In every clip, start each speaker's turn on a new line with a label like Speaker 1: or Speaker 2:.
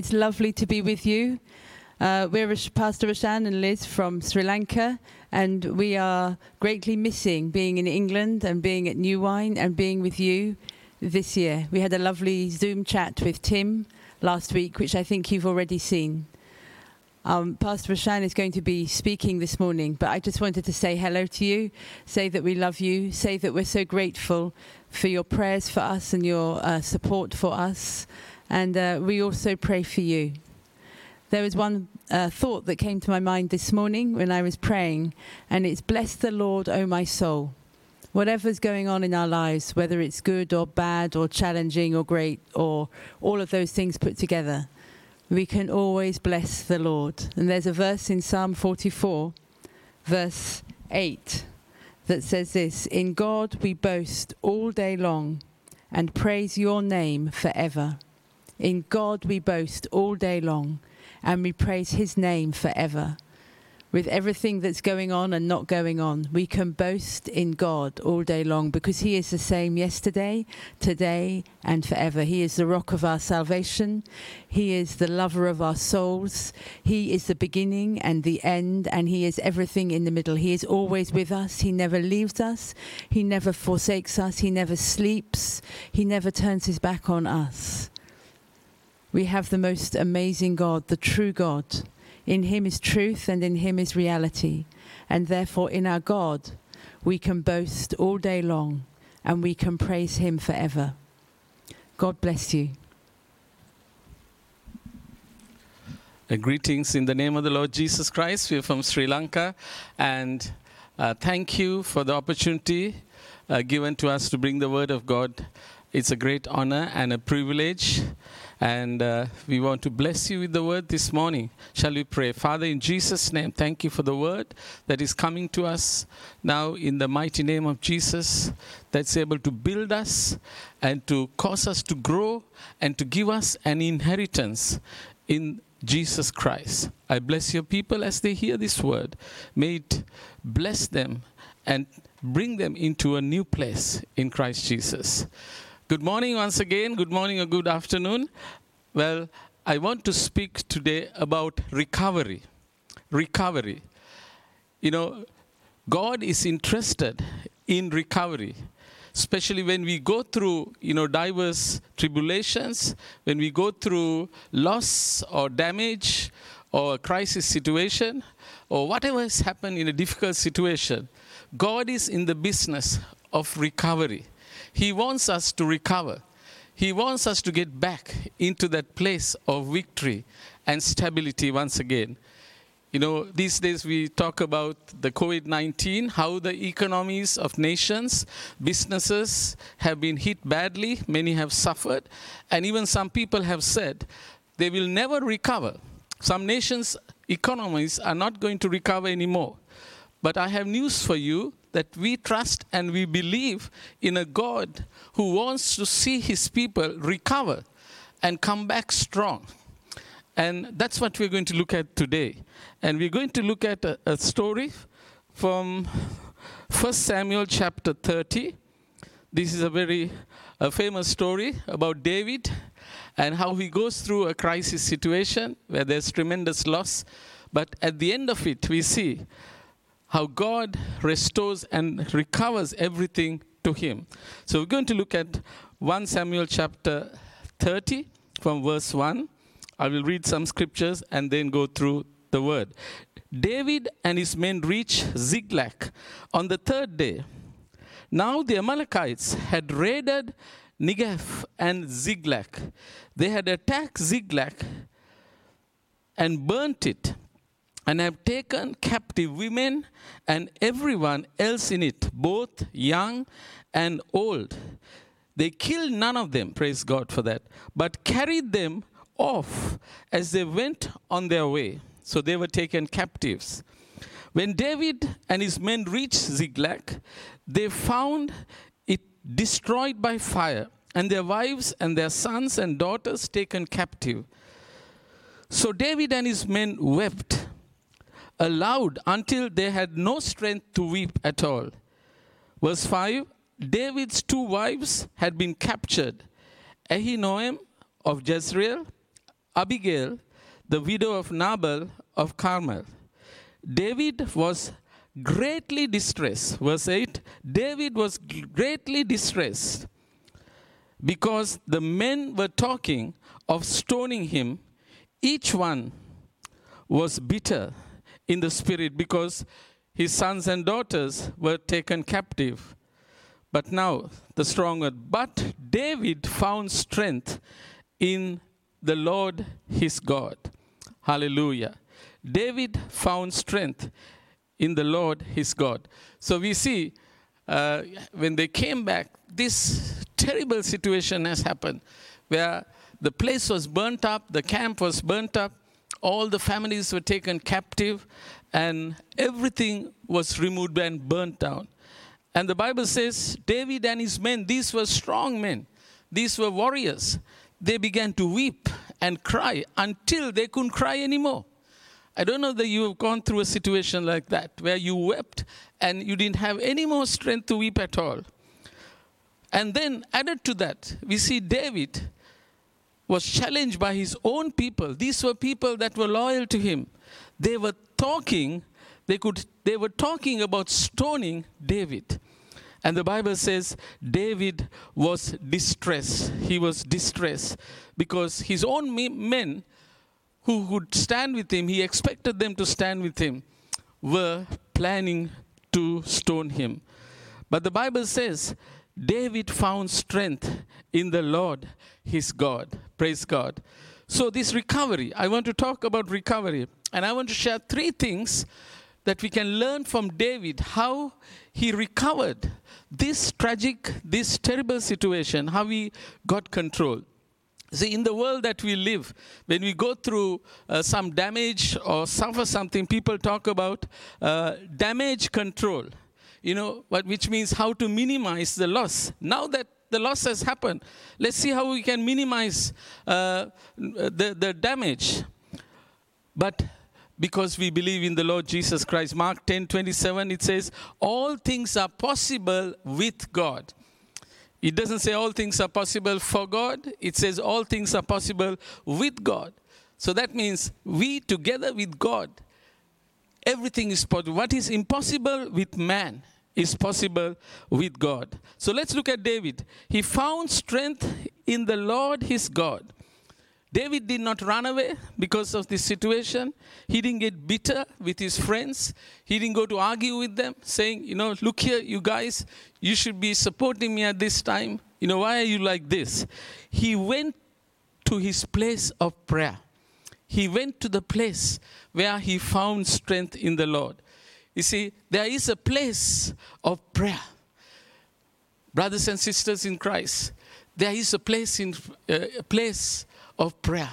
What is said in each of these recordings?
Speaker 1: It's lovely to be with you. Uh, we're Pastor Roshan and Liz from Sri Lanka, and we are greatly missing being in England and being at New Wine and being with you this year. We had a lovely Zoom chat with Tim last week, which I think you've already seen. Um, Pastor Roshan is going to be speaking this morning, but I just wanted to say hello to you, say that we love you, say that we're so grateful for your prayers for us and your uh, support for us, and uh, we also pray for you. There was one uh, thought that came to my mind this morning when I was praying, and it's Bless the Lord, O my soul. Whatever's going on in our lives, whether it's good or bad or challenging or great or all of those things put together, we can always bless the Lord. And there's a verse in Psalm 44, verse 8, that says this In God we boast all day long and praise your name forever. In God we boast all day long and we praise his name forever. With everything that's going on and not going on, we can boast in God all day long because He is the same yesterday, today, and forever. He is the rock of our salvation. He is the lover of our souls. He is the beginning and the end, and He is everything in the middle. He is always with us. He never leaves us. He never forsakes us. He never sleeps. He never turns His back on us. We have the most amazing God, the true God. In him is truth and in him is reality. And therefore, in our God, we can boast all day long and we can praise him forever. God bless you.
Speaker 2: Uh, greetings in the name of the Lord Jesus Christ. We're from Sri Lanka, and uh, thank you for the opportunity uh, given to us to bring the Word of God. It's a great honor and a privilege, and uh, we want to bless you with the Word this morning. Shall we pray? Father, in Jesus' name, thank you for the Word that is coming to us now in the mighty name of Jesus, that's able to build us and to cause us to grow and to give us an inheritance in Jesus Christ. I bless your people as they hear this word. May it bless them and bring them into a new place in Christ Jesus. Good morning once again. Good morning or good afternoon. Well, I want to speak today about recovery. Recovery. You know, God is interested in recovery especially when we go through you know diverse tribulations when we go through loss or damage or a crisis situation or whatever has happened in a difficult situation god is in the business of recovery he wants us to recover he wants us to get back into that place of victory and stability once again you know, these days we talk about the COVID 19, how the economies of nations, businesses have been hit badly, many have suffered, and even some people have said they will never recover. Some nations' economies are not going to recover anymore. But I have news for you that we trust and we believe in a God who wants to see his people recover and come back strong. And that's what we're going to look at today. And we're going to look at a, a story from 1 Samuel chapter 30. This is a very a famous story about David and how he goes through a crisis situation where there's tremendous loss. But at the end of it, we see how God restores and recovers everything to him. So we're going to look at 1 Samuel chapter 30 from verse 1. I will read some scriptures and then go through the word. David and his men reached Ziklag on the third day. Now the Amalekites had raided Negev and Ziklag. They had attacked Ziklag and burnt it and have taken captive women and everyone else in it, both young and old. They killed none of them, praise God for that, but carried them off as they went on their way. So they were taken captives. When David and his men reached Ziklag, they found it destroyed by fire, and their wives and their sons and daughters taken captive. So David and his men wept aloud until they had no strength to weep at all. Verse 5 David's two wives had been captured Ahinoam of Jezreel, Abigail, the widow of Nabal of Carmel. David was greatly distressed. Verse 8 David was greatly distressed because the men were talking of stoning him. Each one was bitter in the spirit because his sons and daughters were taken captive. But now, the strong word, but David found strength in the Lord his God. Hallelujah. David found strength in the Lord his God. So we see uh, when they came back, this terrible situation has happened where the place was burnt up, the camp was burnt up, all the families were taken captive, and everything was removed and burnt down. And the Bible says David and his men, these were strong men, these were warriors. They began to weep and cry until they couldn't cry anymore. I don't know that you have gone through a situation like that where you wept and you didn't have any more strength to weep at all. And then, added to that, we see David was challenged by his own people. These were people that were loyal to him. They were talking, they, could, they were talking about stoning David. And the Bible says David was distressed. He was distressed because his own men who would stand with him, he expected them to stand with him, were planning to stone him. But the Bible says David found strength in the Lord his God. Praise God. So, this recovery, I want to talk about recovery. And I want to share three things that we can learn from David how he recovered this tragic, this terrible situation, how he got control. See, in the world that we live, when we go through uh, some damage or suffer something, people talk about uh, damage control, you know, what, which means how to minimize the loss. Now that the loss has happened, let's see how we can minimize uh, the, the damage. But because we believe in the Lord Jesus Christ, Mark 10 27, it says, All things are possible with God. It doesn't say all things are possible for God, it says all things are possible with God. So that means we together with God, everything is possible. What is impossible with man is possible with God. So let's look at David. He found strength in the Lord his God. David did not run away because of this situation. He didn't get bitter with his friends. He didn't go to argue with them, saying, You know, look here, you guys, you should be supporting me at this time. You know, why are you like this? He went to his place of prayer. He went to the place where he found strength in the Lord. You see, there is a place of prayer. Brothers and sisters in Christ, there is a place in uh, a place of prayer.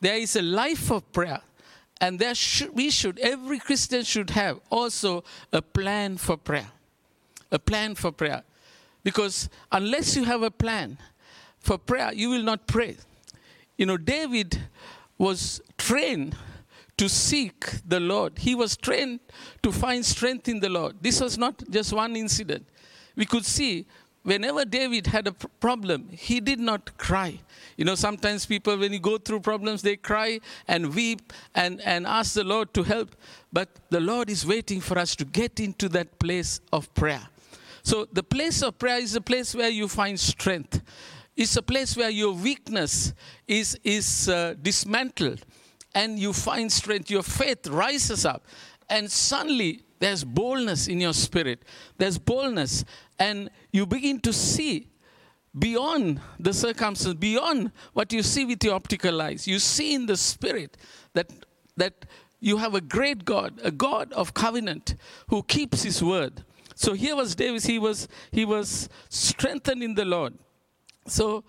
Speaker 2: There is a life of prayer. And there should, we should, every Christian should have also a plan for prayer. A plan for prayer. Because unless you have a plan for prayer, you will not pray. You know, David was trained to seek the Lord. He was trained to find strength in the Lord. This was not just one incident. We could see whenever David had a problem, he did not cry. You know, sometimes people, when you go through problems, they cry and weep and, and ask the Lord to help. But the Lord is waiting for us to get into that place of prayer. So, the place of prayer is a place where you find strength. It's a place where your weakness is, is uh, dismantled and you find strength. Your faith rises up. And suddenly, there's boldness in your spirit. There's boldness and you begin to see beyond the circumstances, beyond what you see with your optical eyes. You see in the spirit that, that you have a great God, a God of covenant who keeps his word. So here was David, he was, he was strengthened in the Lord. So,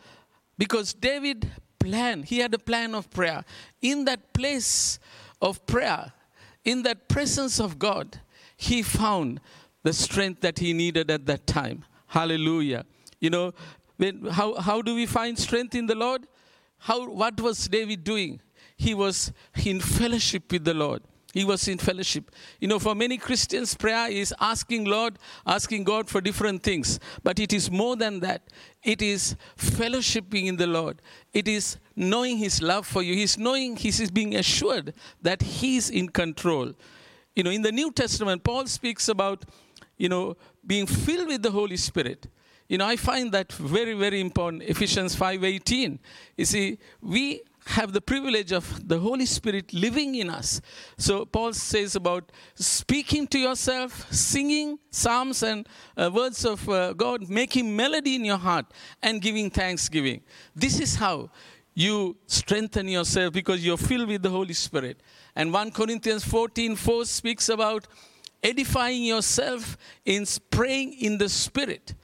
Speaker 2: because David planned, he had a plan of prayer. In that place of prayer, in that presence of God, he found the strength that he needed at that time. Hallelujah. You know, when, how, how do we find strength in the Lord? How, what was David doing? He was in fellowship with the Lord. He was in fellowship. You know, for many Christians, prayer is asking Lord, asking God for different things. But it is more than that. It is fellowshipping in the Lord. It is knowing His love for you. He's knowing, He's being assured that He's in control. You know, in the New Testament, Paul speaks about, you know, being filled with the Holy Spirit. You know, I find that very, very important. Ephesians 5.18. You see, we have the privilege of the Holy Spirit living in us. So Paul says about speaking to yourself, singing psalms and uh, words of uh, God, making melody in your heart, and giving thanksgiving. This is how you strengthen yourself because you're filled with the Holy Spirit. And 1 Corinthians 14 4 speaks about edifying yourself in praying in the Spirit.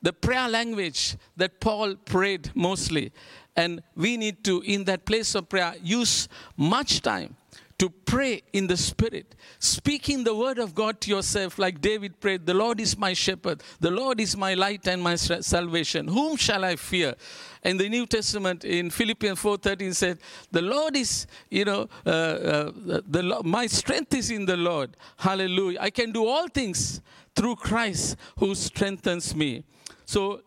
Speaker 2: The prayer language that Paul prayed mostly. And we need to, in that place of prayer, use much time to pray in the Spirit, speaking the word of God to yourself, like David prayed, The Lord is my shepherd, the Lord is my light and my salvation. Whom shall I fear? In the New Testament, in Philippians 4:13 said, The Lord is, you know, uh, uh, the, my strength is in the Lord. Hallelujah. I can do all things through Christ who strengthens me. So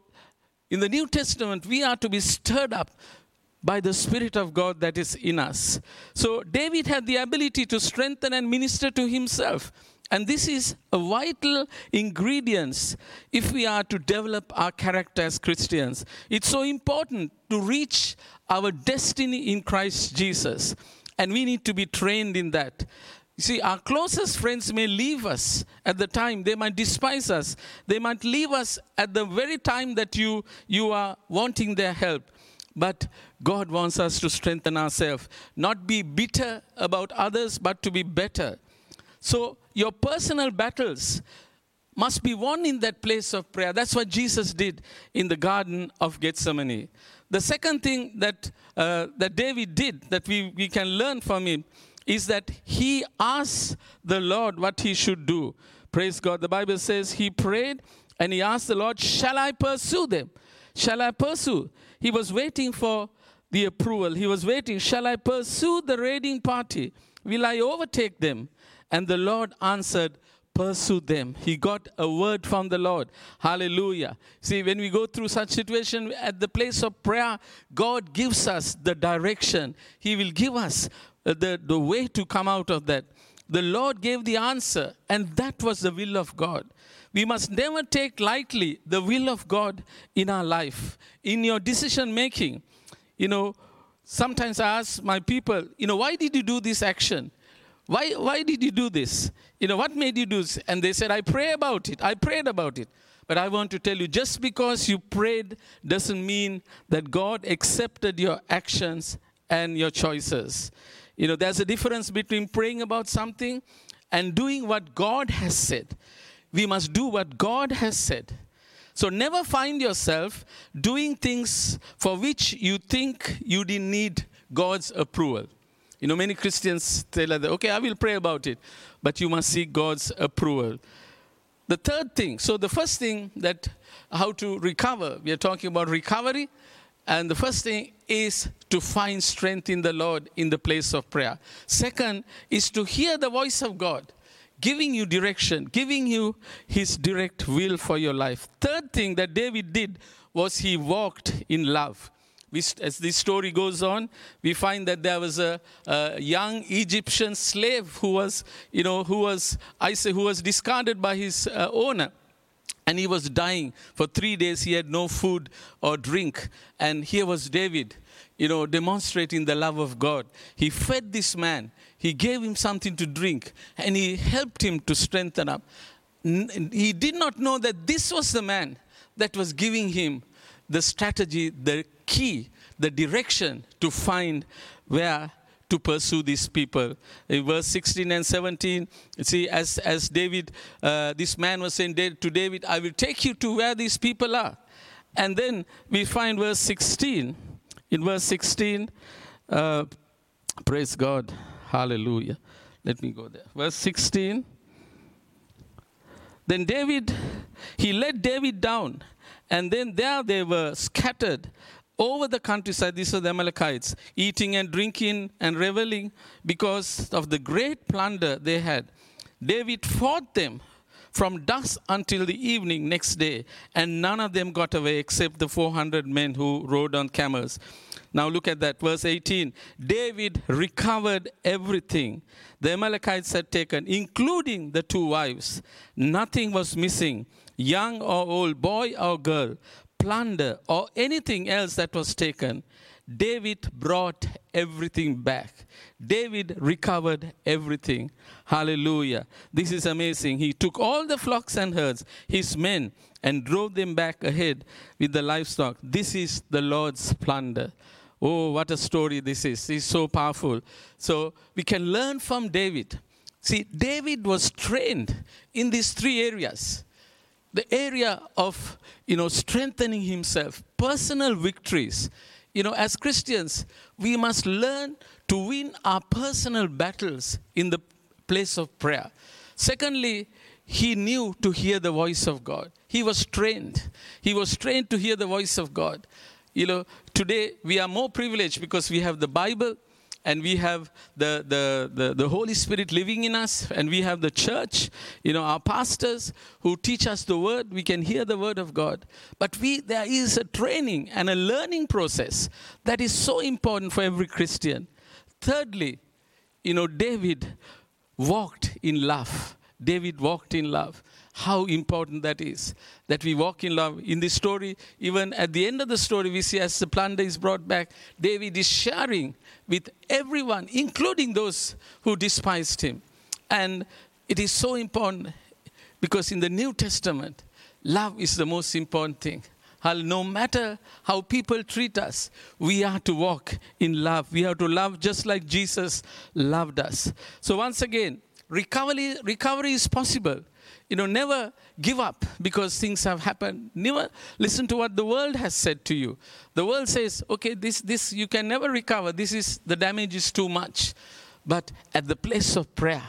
Speaker 2: in the New Testament, we are to be stirred up by the Spirit of God that is in us. So David had the ability to strengthen and minister to himself. And this is a vital ingredient if we are to develop our character as Christians. It's so important to reach our destiny in Christ Jesus. And we need to be trained in that. You see, our closest friends may leave us at the time. They might despise us. They might leave us at the very time that you, you are wanting their help. But God wants us to strengthen ourselves, not be bitter about others, but to be better. So, your personal battles must be won in that place of prayer. That's what Jesus did in the Garden of Gethsemane. The second thing that, uh, that David did that we, we can learn from him is that he asked the Lord what he should do. Praise God. The Bible says he prayed and he asked the Lord, Shall I pursue them? Shall I pursue? He was waiting for the approval. He was waiting. Shall I pursue the raiding party? Will I overtake them? And the Lord answered, pursue them. He got a word from the Lord. Hallelujah. See, when we go through such situation at the place of prayer, God gives us the direction. He will give us Uh, the, the way to come out of that. The Lord gave the answer, and that was the will of God. We must never take lightly the will of God in our life, in your decision making. You know, sometimes I ask my people, you know, why did you do this action? Why, why did you do this? You know, what made you do this? And they said, I pray about it. I prayed about it. But I want to tell you, just because you prayed doesn't mean that God accepted your actions and your choices. You know, there's a difference between praying about something and doing what God has said. We must do what God has said. So never find yourself doing things for which you think you didn't need God's approval. You know, many Christians say okay, I will pray about it, but you must seek God's approval. The third thing, so the first thing that how to recover, we are talking about recovery. And the first thing is to find strength in the Lord in the place of prayer. Second is to hear the voice of God, giving you direction, giving you his direct will for your life. Third thing that David did was he walked in love. As this story goes on, we find that there was a, a, young Egyptian slave who was, you know, who was, I say, who was discarded by his uh, owner and he was dying. For three days he had no food or drink. And here was david you know demonstrating the love of god. He fed this man. He gave him something to drink. And he helped him to strengthen up. He did not know that this was the man that was giving him the strategy the key the direction to find where to pursue these people. In verse 16 and 17, see, as, as David, uh, this man was saying to David, I will take you to where these people are. And then we find verse 16. In verse 16, uh, praise God, hallelujah. Let me go there. Verse 16. Then David, he let David down, and then there they were scattered over the countryside. These are the Amalekites, eating and drinking and reveling because of the great plunder they had. David fought them from dusk until the evening next day, and none of them got away except the 400 men who rode on camels. Now look at that, verse 18. David recovered everything the Amalekites had taken, including the two wives. Nothing was missing, young or old, boy or girl, plunder or anything else that was taken. David brought everything back. David recovered everything. Hallelujah. This is amazing. He took all the flocks and herds, his men, and drove them back ahead with the livestock. This is the Lord's plunder. Oh, what a story this is. It's so powerful. So we can learn from David. See, David was trained in these three areas. The area of, you know, strengthening himself, personal victories. You know, as Christians, we must learn to win our personal battles in the place of prayer. Secondly, he knew to hear the voice of God. He was trained. He was trained to hear the voice of God. You know, today we are more privileged because we have the Bible and we have the, the, the, the, Holy Spirit living in us, and we have the church, you know, our pastors who teach us the word. We can hear the word of God. But we, there is a training and a learning process that is so important for every Christian. Thirdly, you know, David walked in love. David walked in love how important that is that we walk in love in this story even at the end of the story we see as the plunder is brought back david is sharing with everyone including those who despised him and it is so important because in the new testament love is the most important thing no matter how people treat us, we are to walk in love. We have to love just like Jesus loved us. So, once again, recovery, recovery is possible you know, never give up because things have happened. Never listen to what the world has said to you. The world says, okay, this, this, you can never recover. This is, the damage is too much. But at the place of prayer,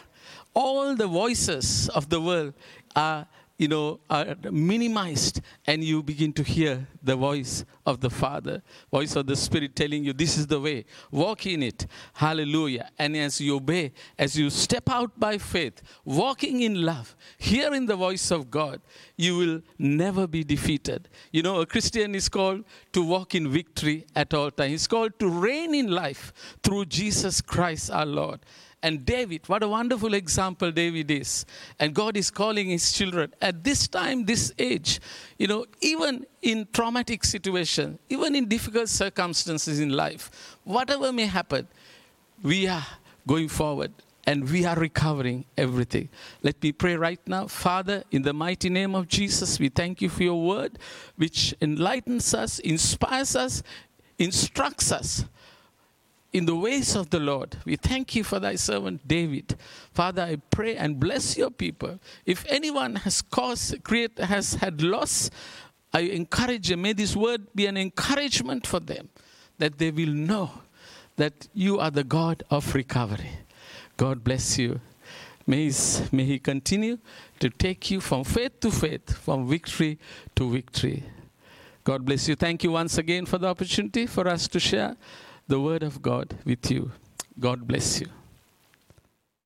Speaker 2: all the voices of the world are you know, are minimized, and you begin to hear the voice of the Father, voice of the Spirit telling you, This is the way, walk in it. Hallelujah. And as you obey, as you step out by faith, walking in love, hearing the voice of God, you will never be defeated. You know, a Christian is called to walk in victory at all times, he's called to reign in life through Jesus Christ our Lord. And David, what a wonderful example David is. And God is calling his children at this time, this age, you know, even in traumatic situations, even in difficult circumstances in life, whatever may happen, we are going forward and we are recovering everything. Let me pray right now. Father, in the mighty name of Jesus, we thank you for your word, which enlightens us, inspires us, instructs us in the ways of the Lord. We thank you for thy servant David. Father, I pray and bless your people. If anyone has caused, create, has had loss, I encourage them. May this word be an encouragement for them that they will know that you are the God of recovery. God bless you. May, may He continue to take you from faith to faith, from victory to victory. God bless you. Thank you once again for the opportunity for us to share the Word of God with you. God bless you.